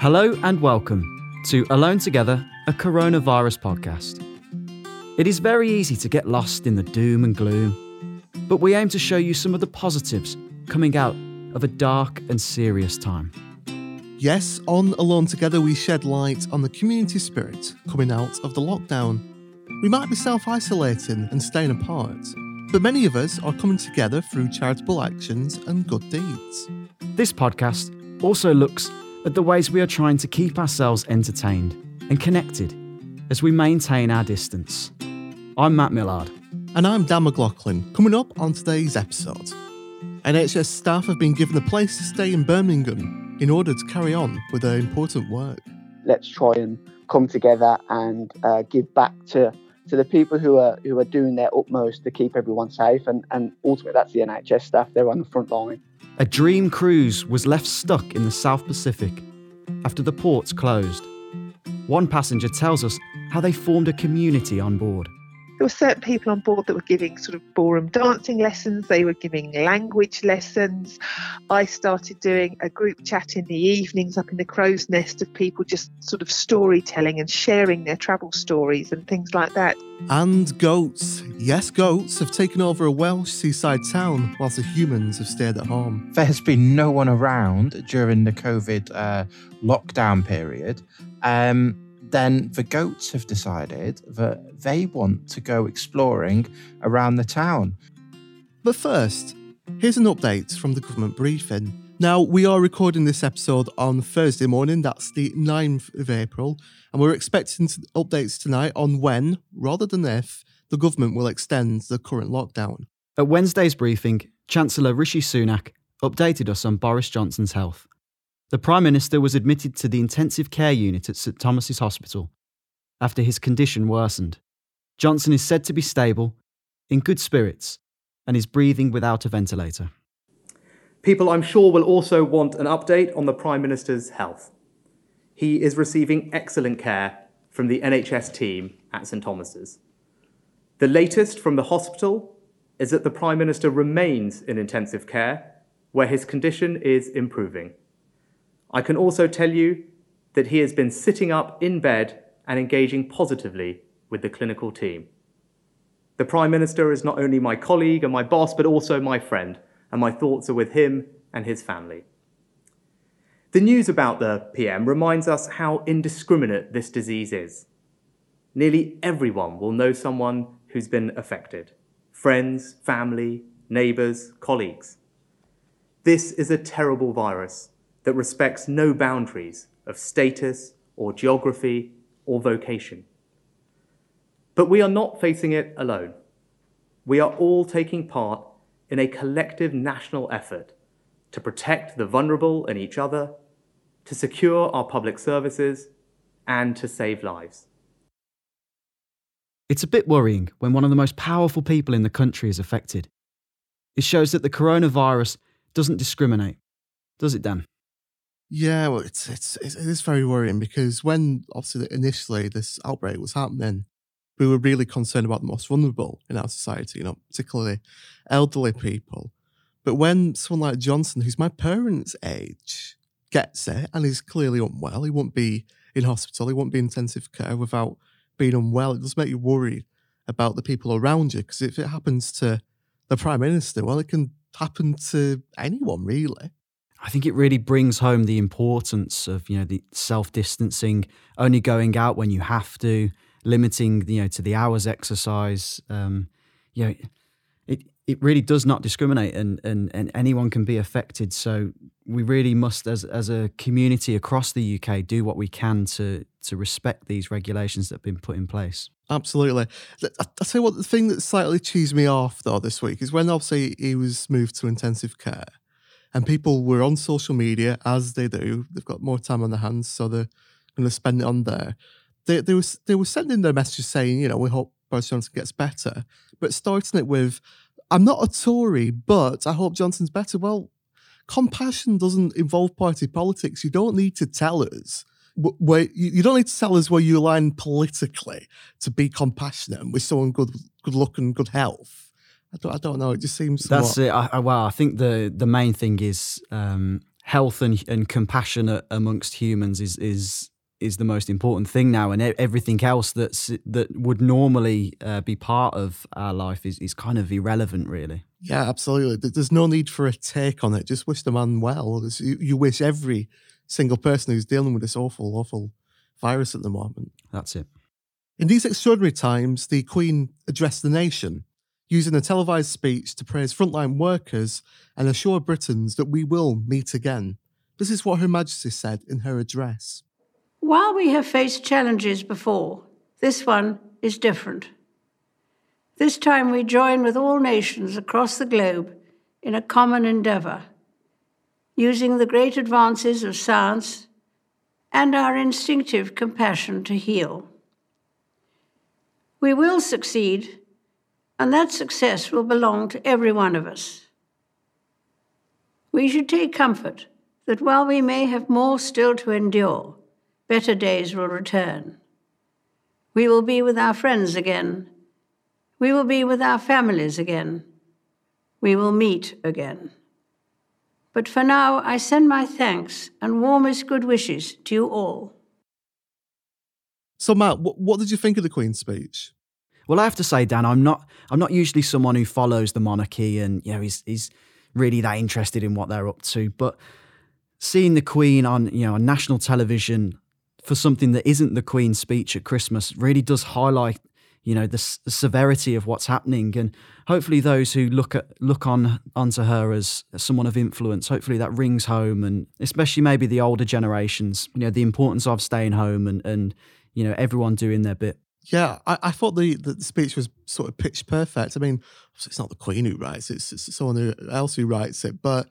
Hello and welcome to Alone Together, a coronavirus podcast. It is very easy to get lost in the doom and gloom, but we aim to show you some of the positives coming out of a dark and serious time. Yes, on Alone Together, we shed light on the community spirit coming out of the lockdown. We might be self isolating and staying apart, but many of us are coming together through charitable actions and good deeds. This podcast also looks at the ways we are trying to keep ourselves entertained and connected as we maintain our distance. I'm Matt Millard. And I'm Dan McLaughlin. Coming up on today's episode, NHS staff have been given a place to stay in Birmingham in order to carry on with their important work. Let's try and come together and uh, give back to to the people who are who are doing their utmost to keep everyone safe and, and ultimately that's the NHS staff they're on the front line. A dream cruise was left stuck in the South Pacific after the ports closed. One passenger tells us how they formed a community on board there were certain people on board that were giving sort of ballroom dancing lessons, they were giving language lessons. I started doing a group chat in the evenings up in the crow's nest of people just sort of storytelling and sharing their travel stories and things like that. And goats. Yes, goats have taken over a Welsh seaside town whilst the humans have stayed at home. There has been no one around during the COVID uh, lockdown period. Um, then the goats have decided that they want to go exploring around the town. But first, here's an update from the government briefing. Now, we are recording this episode on Thursday morning, that's the 9th of April, and we're expecting updates tonight on when, rather than if, the government will extend the current lockdown. At Wednesday's briefing, Chancellor Rishi Sunak updated us on Boris Johnson's health. The Prime Minister was admitted to the intensive care unit at St Thomas's Hospital after his condition worsened. Johnson is said to be stable, in good spirits, and is breathing without a ventilator. People, I'm sure, will also want an update on the Prime Minister's health. He is receiving excellent care from the NHS team at St Thomas's. The latest from the hospital is that the Prime Minister remains in intensive care, where his condition is improving. I can also tell you that he has been sitting up in bed and engaging positively with the clinical team. The Prime Minister is not only my colleague and my boss, but also my friend, and my thoughts are with him and his family. The news about the PM reminds us how indiscriminate this disease is. Nearly everyone will know someone who's been affected friends, family, neighbours, colleagues. This is a terrible virus that respects no boundaries of status or geography or vocation. But we are not facing it alone. We are all taking part in a collective national effort to protect the vulnerable and each other, to secure our public services, and to save lives. It's a bit worrying when one of the most powerful people in the country is affected. It shows that the coronavirus doesn't discriminate, does it, Dan? Yeah, well, it's it's it is very worrying because when obviously initially this outbreak was happening, we were really concerned about the most vulnerable in our society, you know, particularly elderly people. But when someone like Johnson, who's my parents' age, gets it and is clearly unwell, he won't be in hospital, he won't be in intensive care without being unwell. It does make you worry about the people around you because if it happens to the prime minister, well, it can happen to anyone really. I think it really brings home the importance of you know the self distancing, only going out when you have to, limiting you know to the hours exercise. Um, you know, it it really does not discriminate, and and and anyone can be affected. So we really must, as as a community across the UK, do what we can to to respect these regulations that have been put in place. Absolutely. I, I tell you what, the thing that slightly cheesed me off though this week is when obviously he was moved to intensive care and people were on social media as they do. They've got more time on their hands, so they're going to spend it on there. They they was they were sending their messages saying, you know, we hope Boris Johnson gets better, but starting it with, "I'm not a Tory, but I hope Johnson's better." Well, compassion doesn't involve party politics. You don't need to tell us where you don't need to tell us where you align politically to be compassionate and with someone good good luck and good health. I don't, I don't know. It just seems that's it. I, well, I think the the main thing is um, health and, and compassion amongst humans is is is the most important thing now, and everything else that's that would normally uh, be part of our life is is kind of irrelevant, really. Yeah, absolutely. There's no need for a take on it. Just wish the man well. You, you wish every single person who's dealing with this awful, awful virus at the moment. That's it. In these extraordinary times, the Queen addressed the nation, using a televised speech to praise frontline workers and assure Britons that we will meet again. This is what Her Majesty said in her address. While we have faced challenges before, this one is different. This time we join with all nations across the globe in a common endeavour, using the great advances of science and our instinctive compassion to heal. We will succeed, and that success will belong to every one of us. We should take comfort that while we may have more still to endure, better days will return. We will be with our friends again. We will be with our families again. We will meet again. But for now, I send my thanks and warmest good wishes to you all. So, Matt, what, did you think of the Queen's speech? Well, I have to say, Dan, I'm not. I'm not usually someone who follows the monarchy, and you know, he's he's really that interested in what they're up to. But seeing the Queen on you know on national television for something that isn't the Queen's speech at Christmas really does highlight you know the, the, severity of what's happening and hopefully those who look at look on onto her as, as someone of influence hopefully that rings home and especially maybe the older generations you know the importance of staying home and and you know everyone doing their bit yeah i, I thought the, the speech was sort of pitch perfect i mean it's not the queen who writes it it's, it's someone else who writes it but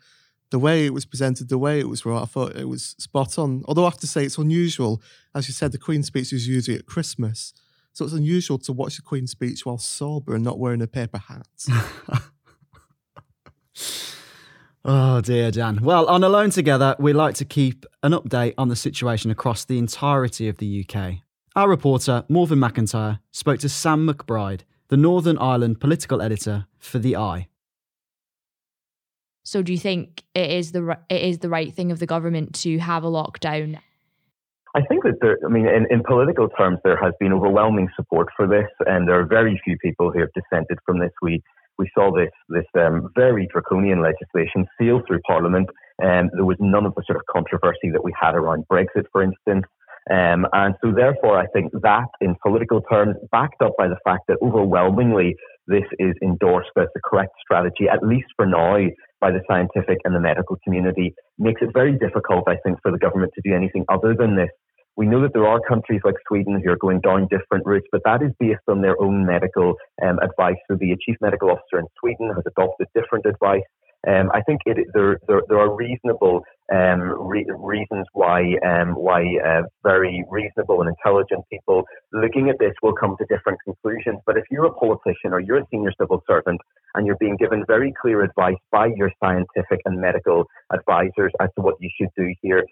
the way it was presented, the way it was wrote, I thought it was spot on. Although I have to say it's unusual. As you said, the Queen's speech is usually at Christmas. So it's unusual to watch the Queen's speech while sober and not wearing a paper hat. oh dear, Dan. Well, on Alone Together, we like to keep an update on the situation across the entirety of the UK. Our reporter, Morven McIntyre, spoke to Sam McBride, the Northern Ireland political editor for The Eye. So, do you think it is the it is the right thing of the government to have a lockdown I think that there, I mean, in, in political terms, there has been overwhelming support for this, and there are very few people who have dissented from this. We we saw this this um, very draconian legislation sail through Parliament, and there was none of the sort of controversy that we had around Brexit, for instance. Um, and so, therefore, I think that, in political terms, backed up by the fact that overwhelmingly this is endorsed as the correct strategy, at least for now, by the scientific and the medical community, makes it very difficult, I think, for the government to do anything other than this. We know that there are countries like Sweden who are going down different routes, but that is based on their own medical um, advice. So the chief medical officer in Sweden has adopted different advice. Um, I think it, there, there, there are reasonable um, re- reasons why um, why uh, very reasonable and intelligent people looking at this will come to different conclusions. But if you're a politician or you're a senior civil servant and you're being given very clear advice by your scientific and medical advisors as to what you should do here,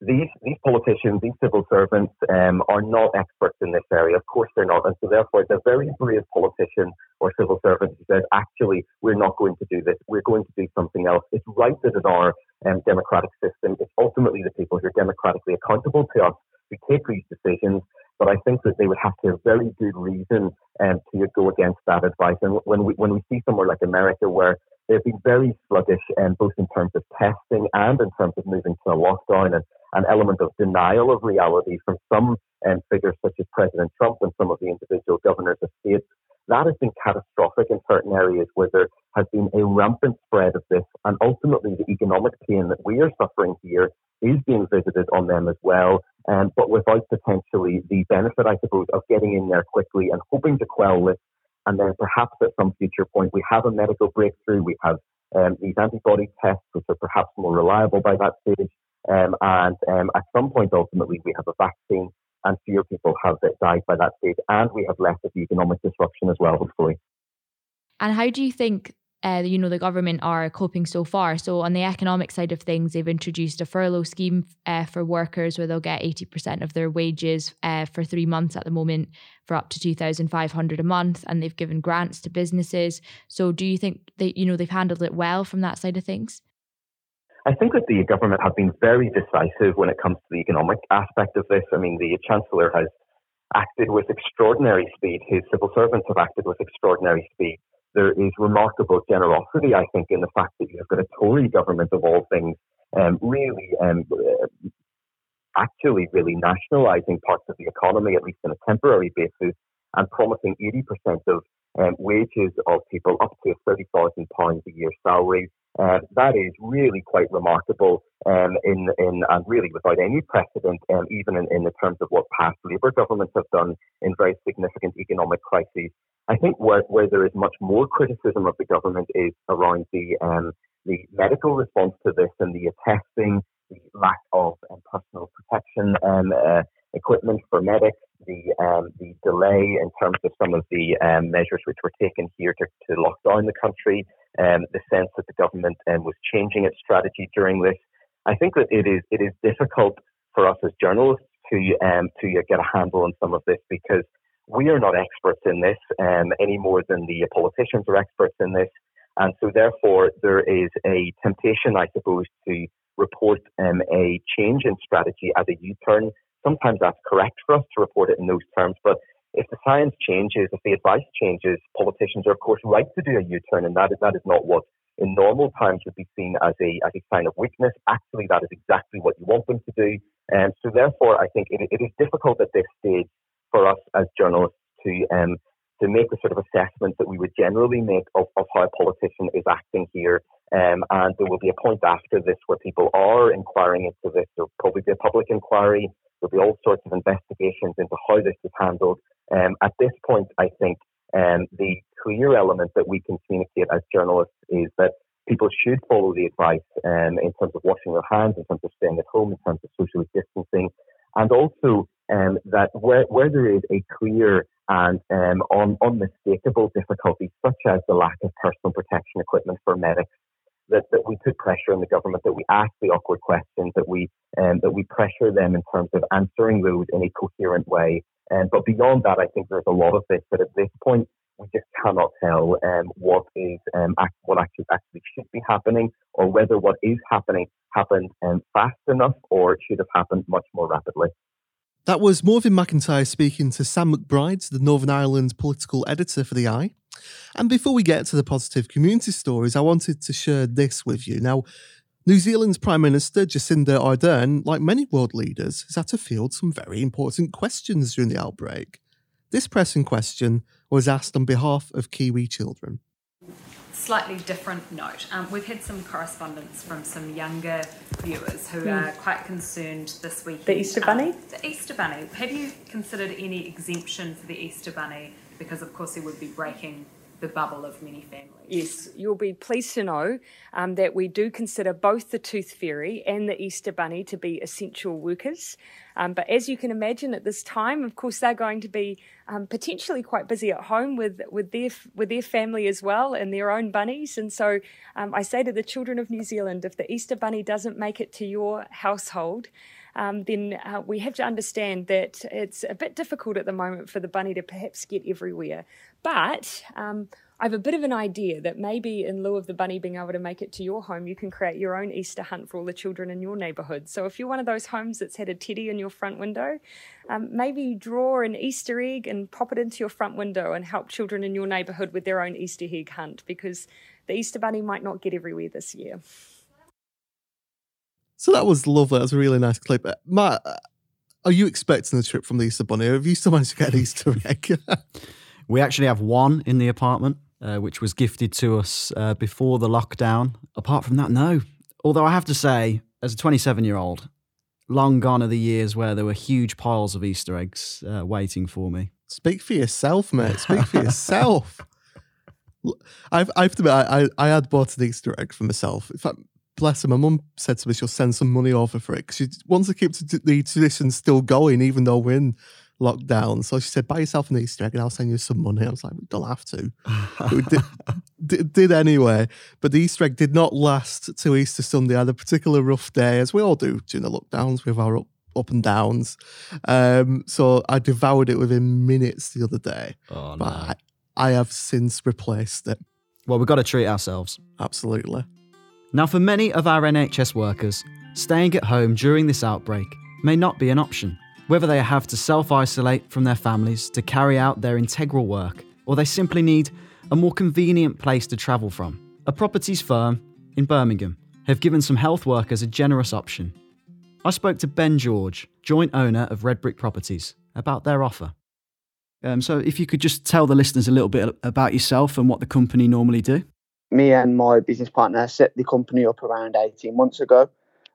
these these politicians, these civil servants, um, are not experts in this area. Of course, they're not, and so therefore, the very brave politician or civil servant who says, "Actually, we're not going to do this. We're going to do something else." It's right that in our um, democratic system, it's ultimately the people who are democratically accountable to us who take these decisions. But I think that they would have to have very good reason um, to go against that advice. And when we when we see somewhere like America, where they've been very sluggish, um, both in terms of testing and in terms of moving to a lockdown, and an element of denial of reality from some um, figures such as President Trump and some of the individual governors of states. That has been catastrophic in certain areas where there has been a rampant spread of this, and ultimately the economic pain that we are suffering here is being visited on them as well, um, but without potentially the benefit, I suppose, of getting in there quickly and hoping to quell this. And then perhaps at some future point, we have a medical breakthrough, we have um, these antibody tests, which are perhaps more reliable by that stage, um, and um, at some point, ultimately, we have a vaccine, and fewer people have died by that stage, and we have less of the economic disruption as well, hopefully. And how do you think uh, you know the government are coping so far. So on the economic side of things, they've introduced a furlough scheme uh, for workers where they'll get eighty percent of their wages uh, for three months at the moment for up to two thousand five hundred a month, and they've given grants to businesses. So do you think that you know they've handled it well from that side of things? I think that the government have been very decisive when it comes to the economic aspect of this. I mean, the Chancellor has acted with extraordinary speed. His civil servants have acted with extraordinary speed. There is remarkable generosity, I think, in the fact that you have got a Tory government of all things um, really um, actually really nationalising parts of the economy, at least on a temporary basis, and promising 80% of um, wages of people up to £30,000 a year salary. Uh, that is really quite remarkable um, in, in, and really without any precedent, um, even in, in the terms of what past Labour governments have done in very significant economic crises. I think where, where there is much more criticism of the government is around the, um, the medical response to this and the testing the lack of um, personal protection um, uh, equipment for medics, the um, the delay in terms of some of the um, measures which were taken here to, to lock down the country, um, the sense that the government um, was changing its strategy during this. I think that it is it is difficult for us as journalists to to get a handle on some of this because we are not experts in this any more than the politicians are experts in this. And so, therefore, there is a temptation, I suppose, to report um, a change in strategy as a U turn. Sometimes that's correct for us to report it in those terms, but if the science changes, if the advice changes, politicians are, of course, right to do a U turn, and that is, that is not what in normal times would be seen as a, as a sign of weakness. Actually, that is exactly what you want them to do. And so, therefore, I think it, it is difficult at this stage for us as journalists to um, to make the sort of assessment that we would generally make of, of how a politician is acting here. Um, and there will be a point after this where people are inquiring into this. There'll probably be a public inquiry. There'll be all sorts of investigations into how this is handled. Um, at this point, I think um, the clear element that we can communicate as journalists is that people should follow the advice um, in terms of washing their hands, in terms of staying at home, in terms of social distancing, and also um, that where, where there is a clear and um, un, unmistakable difficulty, such as the lack of personal protection equipment for medics, that, that we put pressure on the government, that we ask the awkward questions, that we um, that we pressure them in terms of answering those in a coherent way. Um, but beyond that, I think there's a lot of this that at this point we just cannot tell um, what is um, act, what actually actually should be happening, or whether what is happening happened um, fast enough or it should have happened much more rapidly. That was Morven McIntyre speaking to Sam McBride, the Northern Ireland political editor for The Eye. And before we get to the positive community stories, I wanted to share this with you. Now, New Zealand's Prime Minister Jacinda Ardern, like many world leaders, has had to field some very important questions during the outbreak. This pressing question was asked on behalf of Kiwi children slightly different note. Um, we've had some correspondence from some younger viewers who mm. are quite concerned this week. The Easter Bunny? Um, the Easter Bunny. Have you considered any exemption for the Easter Bunny? Because, of course, it would be breaking the bubble of many families. Yes, you'll be pleased to know um, that we do consider both the Tooth Fairy and the Easter Bunny to be essential workers. Um, but as you can imagine, at this time, of course, they're going to be um, potentially quite busy at home with with their with their family as well and their own bunnies. And so, um, I say to the children of New Zealand, if the Easter Bunny doesn't make it to your household, um, then uh, we have to understand that it's a bit difficult at the moment for the bunny to perhaps get everywhere. But um, I have a bit of an idea that maybe in lieu of the bunny being able to make it to your home, you can create your own Easter hunt for all the children in your neighbourhood. So if you're one of those homes that's had a teddy in your front window, um, maybe draw an Easter egg and pop it into your front window and help children in your neighbourhood with their own Easter egg hunt because the Easter bunny might not get everywhere this year. So that was lovely. That was a really nice clip. Uh, Matt, uh, are you expecting a trip from the Easter bunny? Have you still managed to get an Easter egg? we actually have one in the apartment uh, which was gifted to us uh, before the lockdown. Apart from that, no. Although I have to say, as a 27 year old, long gone are the years where there were huge piles of Easter eggs uh, waiting for me. Speak for yourself, mate. Speak for yourself. I've, I have to admit, I, I had bought an Easter egg for myself. In fact, bless her, my mum said to me she'll send some money over for it because she wants to keep the tradition still going, even though we're in lockdown. So she said, buy yourself an Easter egg and I'll send you some money. I was like, we don't have to. we did, did, did, anyway. But the Easter egg did not last till Easter Sunday. I had a particular rough day, as we all do during the lockdowns with our up, up and downs. Um, so I devoured it within minutes the other day. Oh, but no. I, I have since replaced it. Well, we've got to treat ourselves. Absolutely. Now, for many of our NHS workers, staying at home during this outbreak may not be an option. Whether they have to self isolate from their families to carry out their integral work, or they simply need a more convenient place to travel from, a properties firm in Birmingham have given some health workers a generous option. I spoke to Ben George, joint owner of Red Brick Properties, about their offer. Um, so, if you could just tell the listeners a little bit about yourself and what the company normally do. Me and my business partner set the company up around 18 months ago.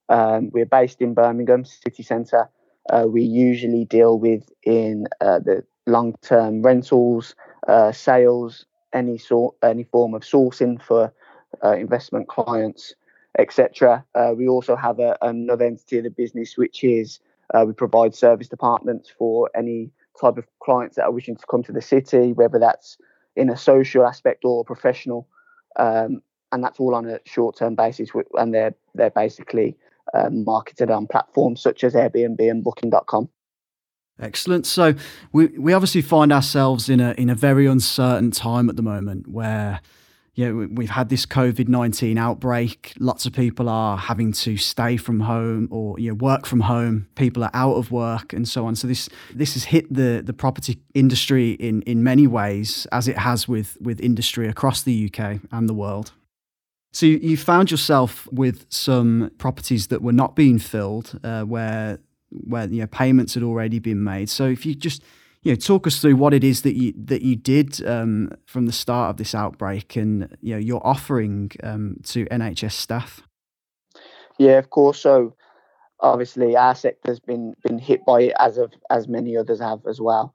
Um, we're based in Birmingham city centre. Uh, we usually deal with in uh, the long-term rentals, uh, sales, any sort, any form of sourcing for uh, investment clients, etc. Uh, we also have a, another entity of the business which is uh, we provide serviced apartments for any type of clients that are wishing to come to the city, whether that's in a social aspect or professional, um, and that's all on a short-term basis. And they're they're basically um, marketed on platforms such as Airbnb and Booking.com. Excellent. So we we obviously find ourselves in a in a very uncertain time at the moment where know, we've had this COVID 19 outbreak. Lots of people are having to stay from home or you know, work from home. People are out of work and so on. So this this has hit the, the property industry in, in many ways, as it has with, with industry across the UK and the world. So you, you found yourself with some properties that were not being filled, uh, where where you know payments had already been made. So if you just you know, talk us through what it is that you that you did um, from the start of this outbreak, and you know, your offering um, to NHS staff. Yeah, of course. So obviously, our sector's been been hit by it as of as many others have as well.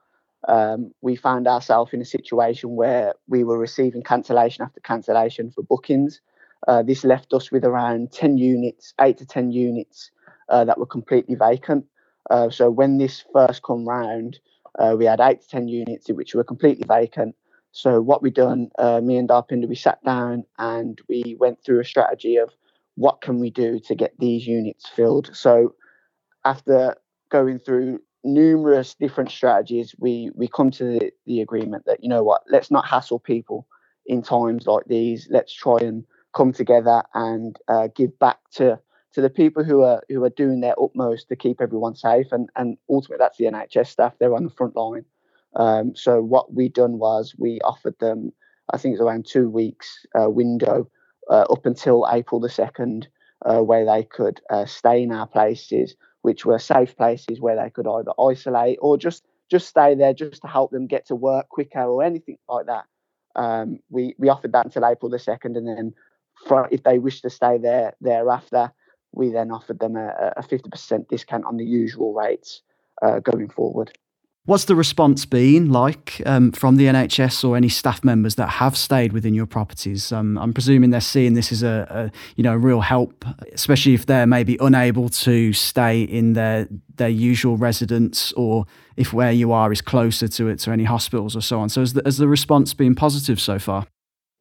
Um, we found ourselves in a situation where we were receiving cancellation after cancellation for bookings. Uh, this left us with around 10 units, 8 to 10 units uh, that were completely vacant. Uh, so when this first come round, uh, we had eight to 10 units which were completely vacant. So, what we done, uh, me and Darpinder, we sat down and we went through a strategy of what can we do to get these units filled. So, after going through numerous different strategies, we we come to the, the agreement that you know what, let's not hassle people in times like these. Let's try and come together and uh, give back to to the people who are who are doing their utmost to keep everyone safe, and and ultimately that's the NHS staff. They're on the front line. Um, so what we done was we offered them, I think it's around two weeks uh, window uh, up until April the second, uh, where they could uh, stay in our places, which were safe places where they could either isolate or just just stay there just to help them get to work quicker or anything like that. Um, we we offered that until April the second, and then if they wish to stay there thereafter, we then offered them a, a 50% discount on the usual rates uh, going forward. What's the response been like um, from the NHS or any staff members that have stayed within your properties? Um, I'm presuming they're seeing this as a, a, you know a real help, especially if they're maybe unable to stay in their their usual residence, or if where you are is closer to it to any hospitals or so on. So has the, has the response been positive so far?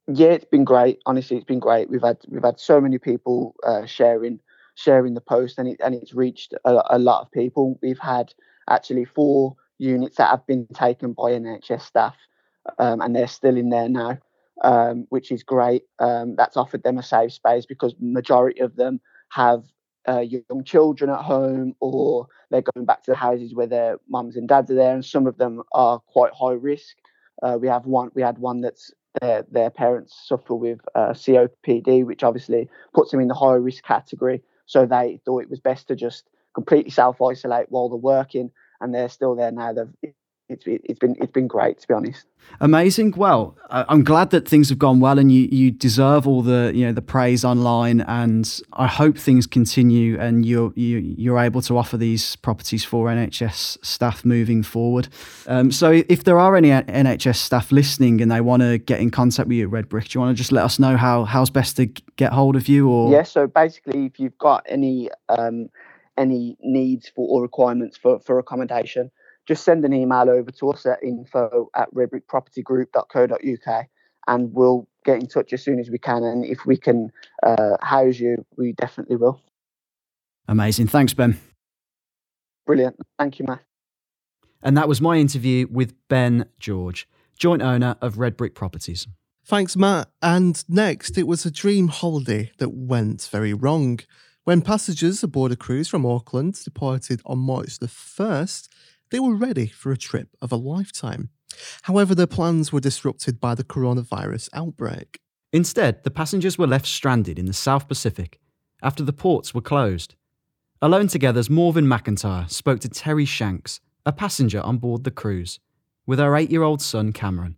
Yeah, it's been great. Honestly, it's been great. We've had we've had so many people uh, sharing sharing the post, and it and it's reached a, a lot of people. We've had actually four units that have been taken by NHS staff, um, and they're still in there now, um, which is great. Um, that's offered them a safe space because majority of them have uh, young children at home, or they're going back to the houses where their mums and dads are there, and some of them are quite high risk. Uh, we have one. We had one that's their their parents suffer with uh, COPD, which obviously puts them in the high risk category. So they thought it was best to just completely self isolate while they're working, and they're still there now. They've it's it's been it's been great to be honest. Amazing. Well, I'm glad that things have gone well, and you you deserve all the you know the praise online, and I hope things continue, and you're you, you're able to offer these properties for NHS staff moving forward. Um, so, if there are any NHS staff listening and they want to get in contact with you at Red Brick, do you want to just let us know how how's best to get hold of you? Or yeah, so basically, if you've got any um, any needs for or requirements for for accommodation just send an email over to us at info at redbrickpropertygroup.co.uk and we'll get in touch as soon as we can. And if we can uh, house you, we definitely will. Amazing. Thanks, Ben. Brilliant. Thank you, Matt. And that was my interview with Ben George, joint owner of Red Brick Properties. Thanks, Matt. And next, it was a dream holiday that went very wrong. When passengers aboard a cruise from Auckland departed on March the 1st, they were ready for a trip of a lifetime. However, their plans were disrupted by the coronavirus outbreak. Instead, the passengers were left stranded in the South Pacific after the ports were closed. Alone Together's Morven McIntyre spoke to Terry Shanks, a passenger on board the cruise, with her eight year old son Cameron.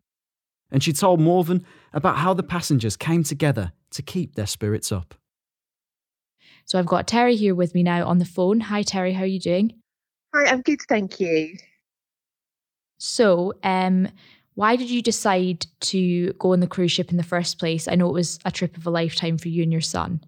And she told Morven about how the passengers came together to keep their spirits up. So I've got Terry here with me now on the phone. Hi, Terry, how are you doing? Hi, I'm good, thank you. So, um, why did you decide to go on the cruise ship in the first place? I know it was a trip of a lifetime for you and your son.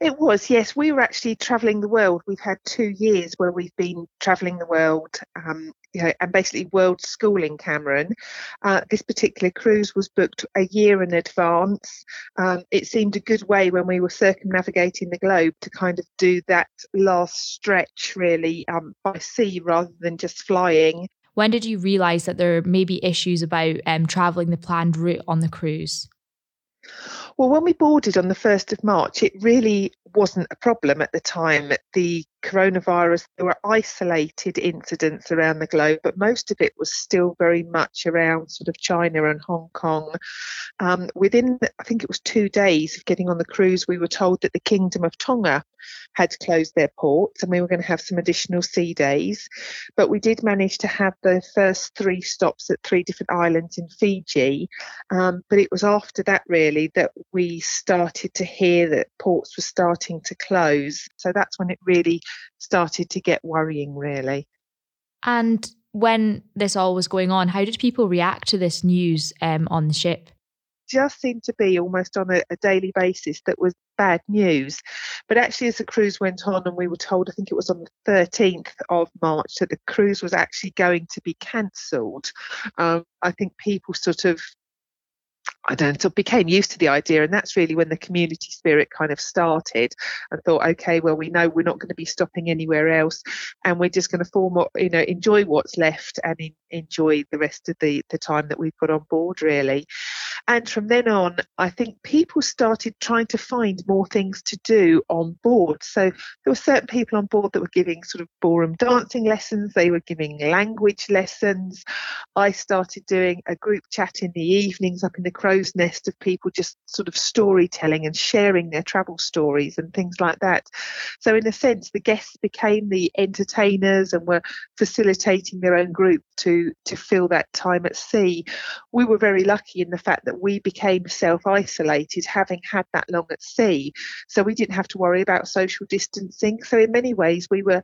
It was, yes. We were actually travelling the world. We've had two years where we've been travelling the world, um, you know, and basically world schooling Cameron. Uh, this particular cruise was booked a year in advance. Um, it seemed a good way when we were circumnavigating the globe to kind of do that last stretch, really, um, by sea rather than just flying. When did you realise that there may be issues about um, travelling the planned route on the cruise? Well, when we boarded on the 1st of March, it really wasn't a problem at the time. The coronavirus, there were isolated incidents around the globe, but most of it was still very much around sort of China and Hong Kong. Um, within, I think it was two days of getting on the cruise, we were told that the Kingdom of Tonga had closed their ports and we were going to have some additional sea days. But we did manage to have the first three stops at three different islands in Fiji. Um, but it was after that, really, that we started to hear that ports were starting to close. So that's when it really started to get worrying, really. And when this all was going on, how did people react to this news um, on the ship? Just seemed to be almost on a, a, daily basis that was bad news. But actually, as the cruise went on, and we were told, I think it was on the 13th of March, that the cruise was actually going to be cancelled, um, I think people sort of I don't know, became used to the idea. And that's really when the community spirit kind of started and thought, okay, well, we know we're not going to be stopping anywhere else. And we're just going to form you know, enjoy what's left and in, enjoy the rest of the, the time that we've got on board, really. And from then on, I think people started trying to find more things to do on board. So there were certain people on board that were giving sort of ballroom dancing lessons, they were giving language lessons. I started doing a group chat in the evenings up in the crow's nest of people just sort of storytelling and sharing their travel stories and things like that. So, in a sense, the guests became the entertainers and were facilitating their own group to, to fill that time at sea. We were very lucky in the fact that we became self isolated having had that long at sea. So we didn't have to worry about social distancing. So in many ways, we were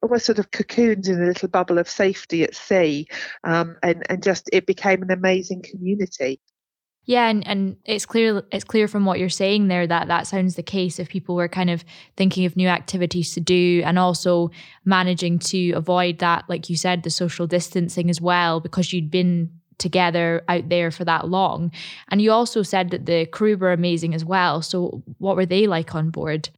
almost sort of cocooned in a little bubble of safety at sea. Um, and, and just it became an amazing community. Yeah, and, and it's clear it's clear from what you're saying there that that sounds the case if people were kind of thinking of new activities to do and also managing to avoid that, like you said, the social distancing as well, because you'd been together out there for that long. And you also said that the crew were amazing as well. So, what were they like on board?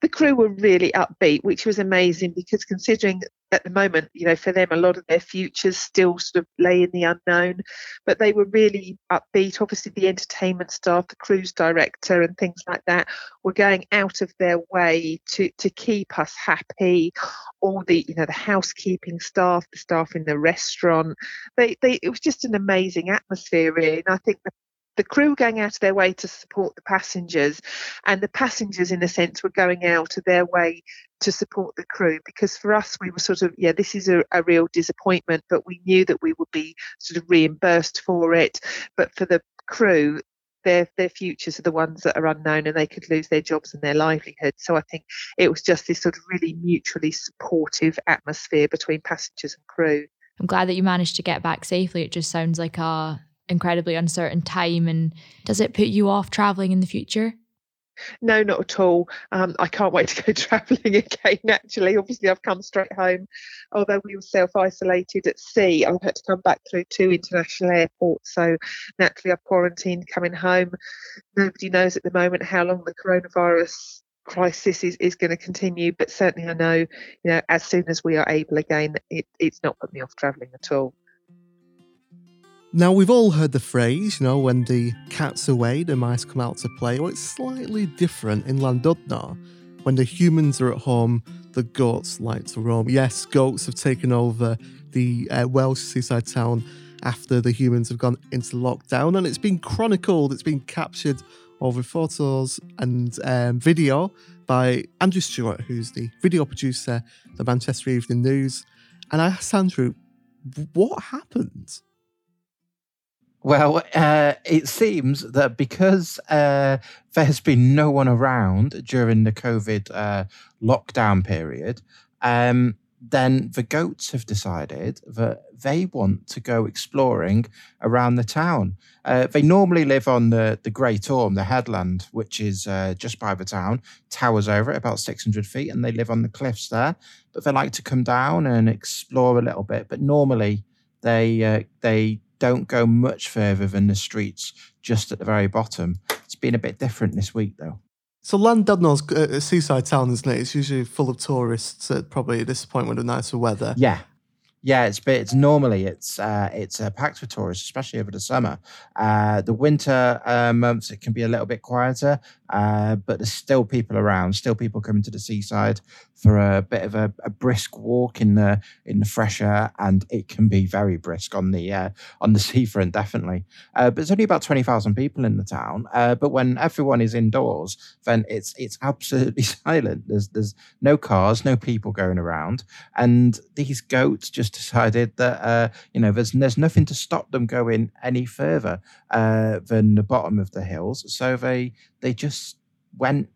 The crew were really upbeat, which was amazing because considering at the moment, you know, for them, a lot of their futures still sort of lay in the unknown, but they were really upbeat. Obviously, the entertainment staff, the cruise director, and things like that were going out of their way to to keep us happy. All the, you know, the housekeeping staff, the staff in the restaurant, they, they, it was just an amazing atmosphere, really. And I think the the crew going out of their way to support the passengers, and the passengers, in a sense, were going out of their way to support the crew. Because for us, we were sort of, yeah, this is a, a real disappointment, but we knew that we would be sort of reimbursed for it. But for the crew, their their futures are the ones that are unknown and they could lose their jobs and their livelihood. So I think it was just this sort of really mutually supportive atmosphere between passengers and crew. I'm glad that you managed to get back safely. It just sounds like a incredibly uncertain time. And does it put you off traveling in the future? No, not at all. Um, I can't wait to go travelling again. Actually, obviously, I've come straight home. Although we were self isolated at sea, I've had to come back through two international airports. So naturally, I've quarantined coming home. Nobody knows at the moment how long the coronavirus crisis is, is going to continue. But certainly, I know, you know, as soon as we are able again, it, it's not put me off travelling at all. Now, we've all heard the phrase, you know, when the cat's are away, the mice come out to play. Well, it's slightly different in Llandudno. When the humans are at home, the goats like to roam. Yes, goats have taken over the uh, Welsh seaside town after the humans have gone into lockdown, and it's been chronicled, it's been captured over photos and um, video by Andrew Stewart, who's the video producer, the Manchester Evening News. And I asked Andrew, what happened? Well, uh, it seems that because uh, there's been no one around during the COVID uh, lockdown period, um, then the goats have decided that they want to go exploring around the town. Uh, they normally live on the, the Great Orme, the headland, which is uh, just by the town, towers over it about 600 feet, and they live on the cliffs there. But they like to come down and explore a little bit. But normally they uh, they don't go much further than the streets just at the very bottom. It's been a bit different this week, though. So Llandudno's a uh, seaside town, isn't it? It's usually full of tourists at probably at this point with the nicer weather. Yeah, yeah, it's but it's normally it's uh, it's uh, packed with tourists, especially over the summer. Uh, the winter uh, months it can be a little bit quieter, uh, but there's still people around, still people coming to the seaside for a bit of a, a brisk walk in the in the fresh air, and it can be very brisk on the uh, on the seafront, definitely. but there's only about twenty thousand people in the town. but when everyone is indoors, then it's it's absolutely silent. There's there's no cars, no people going around, and these goats just decided that uh, you know there's there's nothing to stop them going any further uh, than the bottom of the hills. So they they just went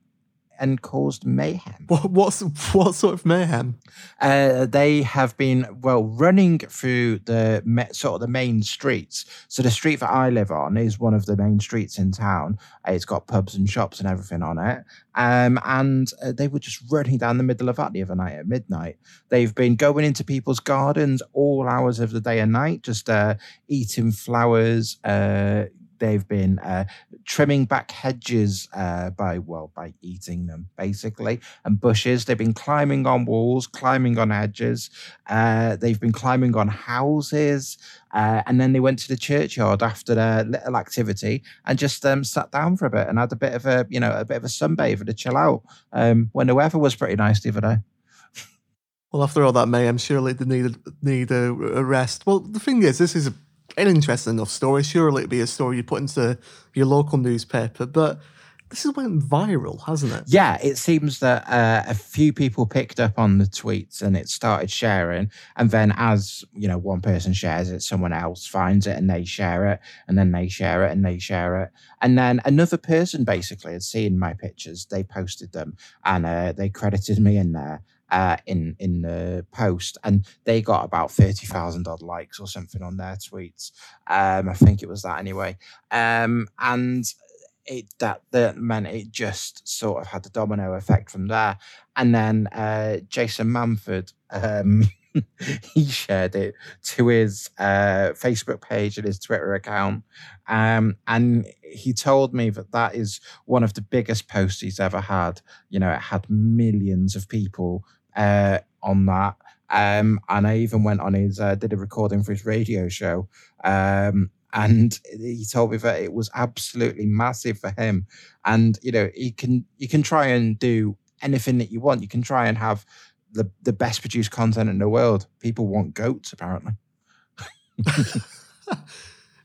and caused mayhem. What, what's what sort of mayhem? Uh, they have been well running through the sort of the main streets. So the street that I live on is one of the main streets in town. It's got pubs and shops and everything on it. Um, and uh, they were just running down the middle of that the other night at midnight. They've been going into people's gardens all hours of the day and night, just uh, eating flowers, uh, they've been uh, trimming back hedges uh, by well by eating them basically and bushes they've been climbing on walls climbing on hedges uh, they've been climbing on houses uh, and then they went to the churchyard after their little activity and just um, sat down for a bit and had a bit of a you know a bit of a sunbathe to chill out um, when the weather was pretty nice the other day well, after all that mayhem, surely they need need a, a rest. Well, the thing is, this is a an interesting enough story. Surely it'd be a story you put into your local newspaper, but this has went viral, hasn't it? Yeah, it seems that uh, a few people picked up on the tweets and it started sharing. And then, as you know, one person shares it, someone else finds it and they share it, and then they share it and they share it. And then another person basically had seen my pictures, they posted them, and uh, they credited me in there uh, in in the post, and they got about thirty thousand odd likes or something on their tweets. Um, I think it was that anyway. Um, and it that that meant it just sort of had the domino effect from there. And then uh, Jason Manford. Um, he shared it to his uh, Facebook page and his Twitter account. Um, and he told me that that is one of the biggest posts he's ever had. You know, it had millions of people uh, on that. Um, and I even went on his, uh, did a recording for his radio show. Um, and he told me that it was absolutely massive for him. And, you know, you can, you can try and do anything that you want. You can try and have the, the best produced content in the world. People want goats, apparently.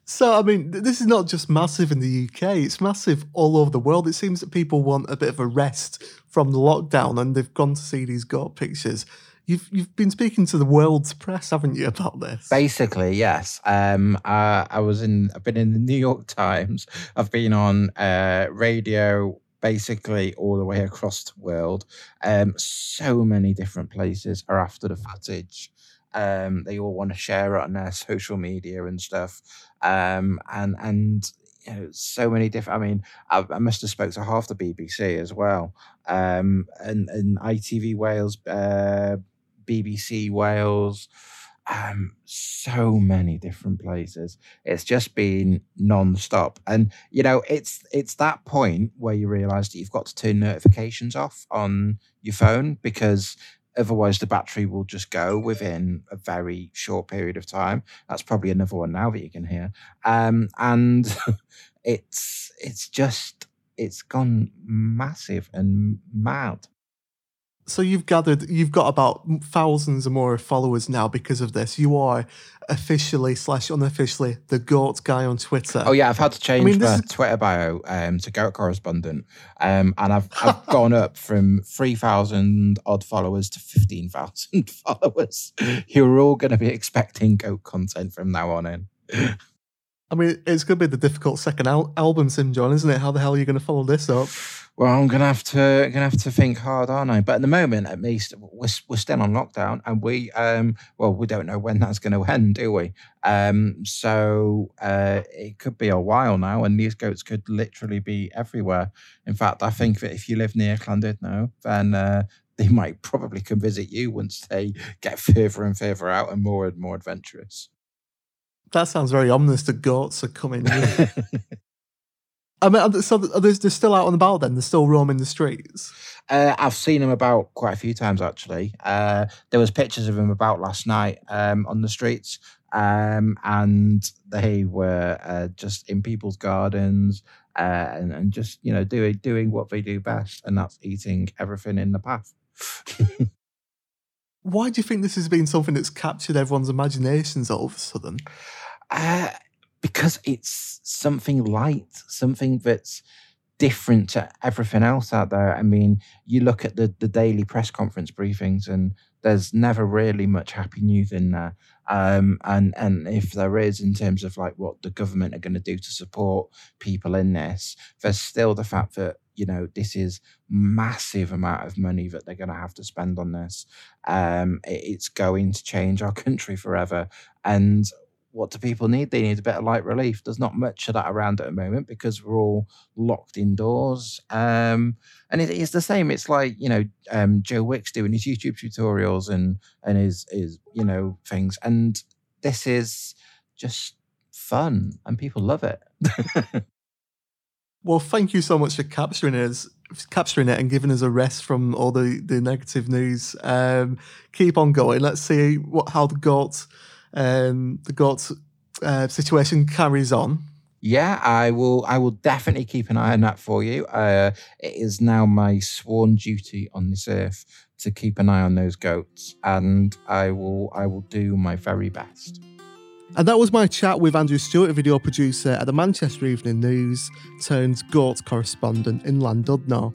So, I mean, this is not just massive in the UK, it's massive all over the world. It seems that people want a bit of a rest from the lockdown and they've gone to see these goat pictures. You've, you've been speaking to the world's press, haven't you, about this? Basically, yes. Um, uh, I was in. I've been in the New York Times. I've been on uh, radio, basically all the way across the world. Um, so many different places are after the footage. Um, they all want to share it on their social media and stuff. Um, and and you know, so many different. I mean, I, I, must have spoke to half the BBC as well, um, and and ITV Wales, uh, BBC Wales. Um, so many different places. It's just been non-stop, and you know, it's it's that point where you realise that you've got to turn notifications off on your phone because Otherwise, the battery will just go within a very short period of time. That's probably another one now that you can hear. Um, and it's it's just it's gone massive and mad. So you've gathered, you've got about thousands or more followers now because of this. You are officially slash unofficially the goat guy on Twitter. Oh yeah, I've had to change I mean, my is... Twitter bio um, to goat correspondent, um, and I've I've gone up from three thousand odd followers to fifteen thousand followers. You're all going to be expecting goat content from now on in. I mean, it's going to be the difficult second al- album syndrome, isn't it? How the hell are you going to follow this up? Well, I'm gonna have to gonna have to think hard, aren't I? But at the moment, at least, we're, we're still on lockdown, and we um well, we don't know when that's going to end, do we? Um, so uh, it could be a while now, and these goats could literally be everywhere. In fact, I think that if you live near Llandudno, then uh, they might probably come visit you once they get further and further out and more and more adventurous. That sounds very ominous. The goats are coming. I mean, so they're, they're still out on the ball then? They're still roaming the streets? Uh, I've seen them about quite a few times actually. Uh, there was pictures of them about last night um, on the streets, um, and they were uh, just in people's gardens uh, and, and, just you know doing doing what they do best, and that's eating everything in the path. Why do you think this has been something that's captured everyone's imaginations all of a sudden? Because it's something light, something that's different to everything else out there. I mean, you look at the the daily press conference briefings, and there's never really much happy news in there. Um, and and if there is, in terms of like what the government are going to do to support people in this, there's still the fact that you know this is massive amount of money that they're going to have to spend on this. Um, it, it's going to change our country forever, and what do people need? They need a bit of light relief. There's not much of that around at the moment because we're all locked indoors. Um, and it, it's the same. It's like you know um, Joe Wicks doing his YouTube tutorials and and his his you know things. And this is just fun, and people love it. well, thank you so much for capturing us capturing it and giving us a rest from all the, the negative news. Um, keep on going. Let's see what how the goats um, the goat uh, situation carries on. Yeah, I will. I will definitely keep an eye on that for you. Uh, it is now my sworn duty on this earth to keep an eye on those goats, and I will. I will do my very best. And that was my chat with Andrew Stewart, a video producer at the Manchester Evening News, turned goat correspondent in Llandudno.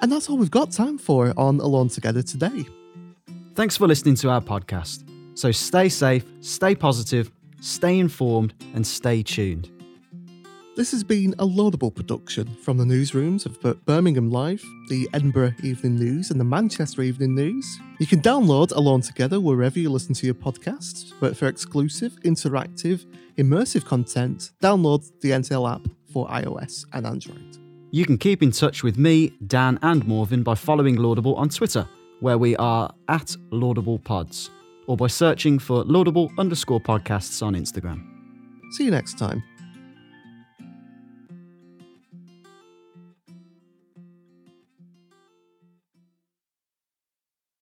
And that's all we've got time for on Alone Together today. Thanks for listening to our podcast. So stay safe, stay positive, stay informed, and stay tuned. This has been a laudable production from the newsrooms of Birmingham Live, the Edinburgh Evening News, and the Manchester Evening News. You can download Alone Together wherever you listen to your podcasts, but for exclusive, interactive, immersive content, download the NTL app for iOS and Android. You can keep in touch with me, Dan, and Morven by following Laudable on Twitter, where we are at Laudable Pods or by searching for laudable underscore podcasts on Instagram. See you next time.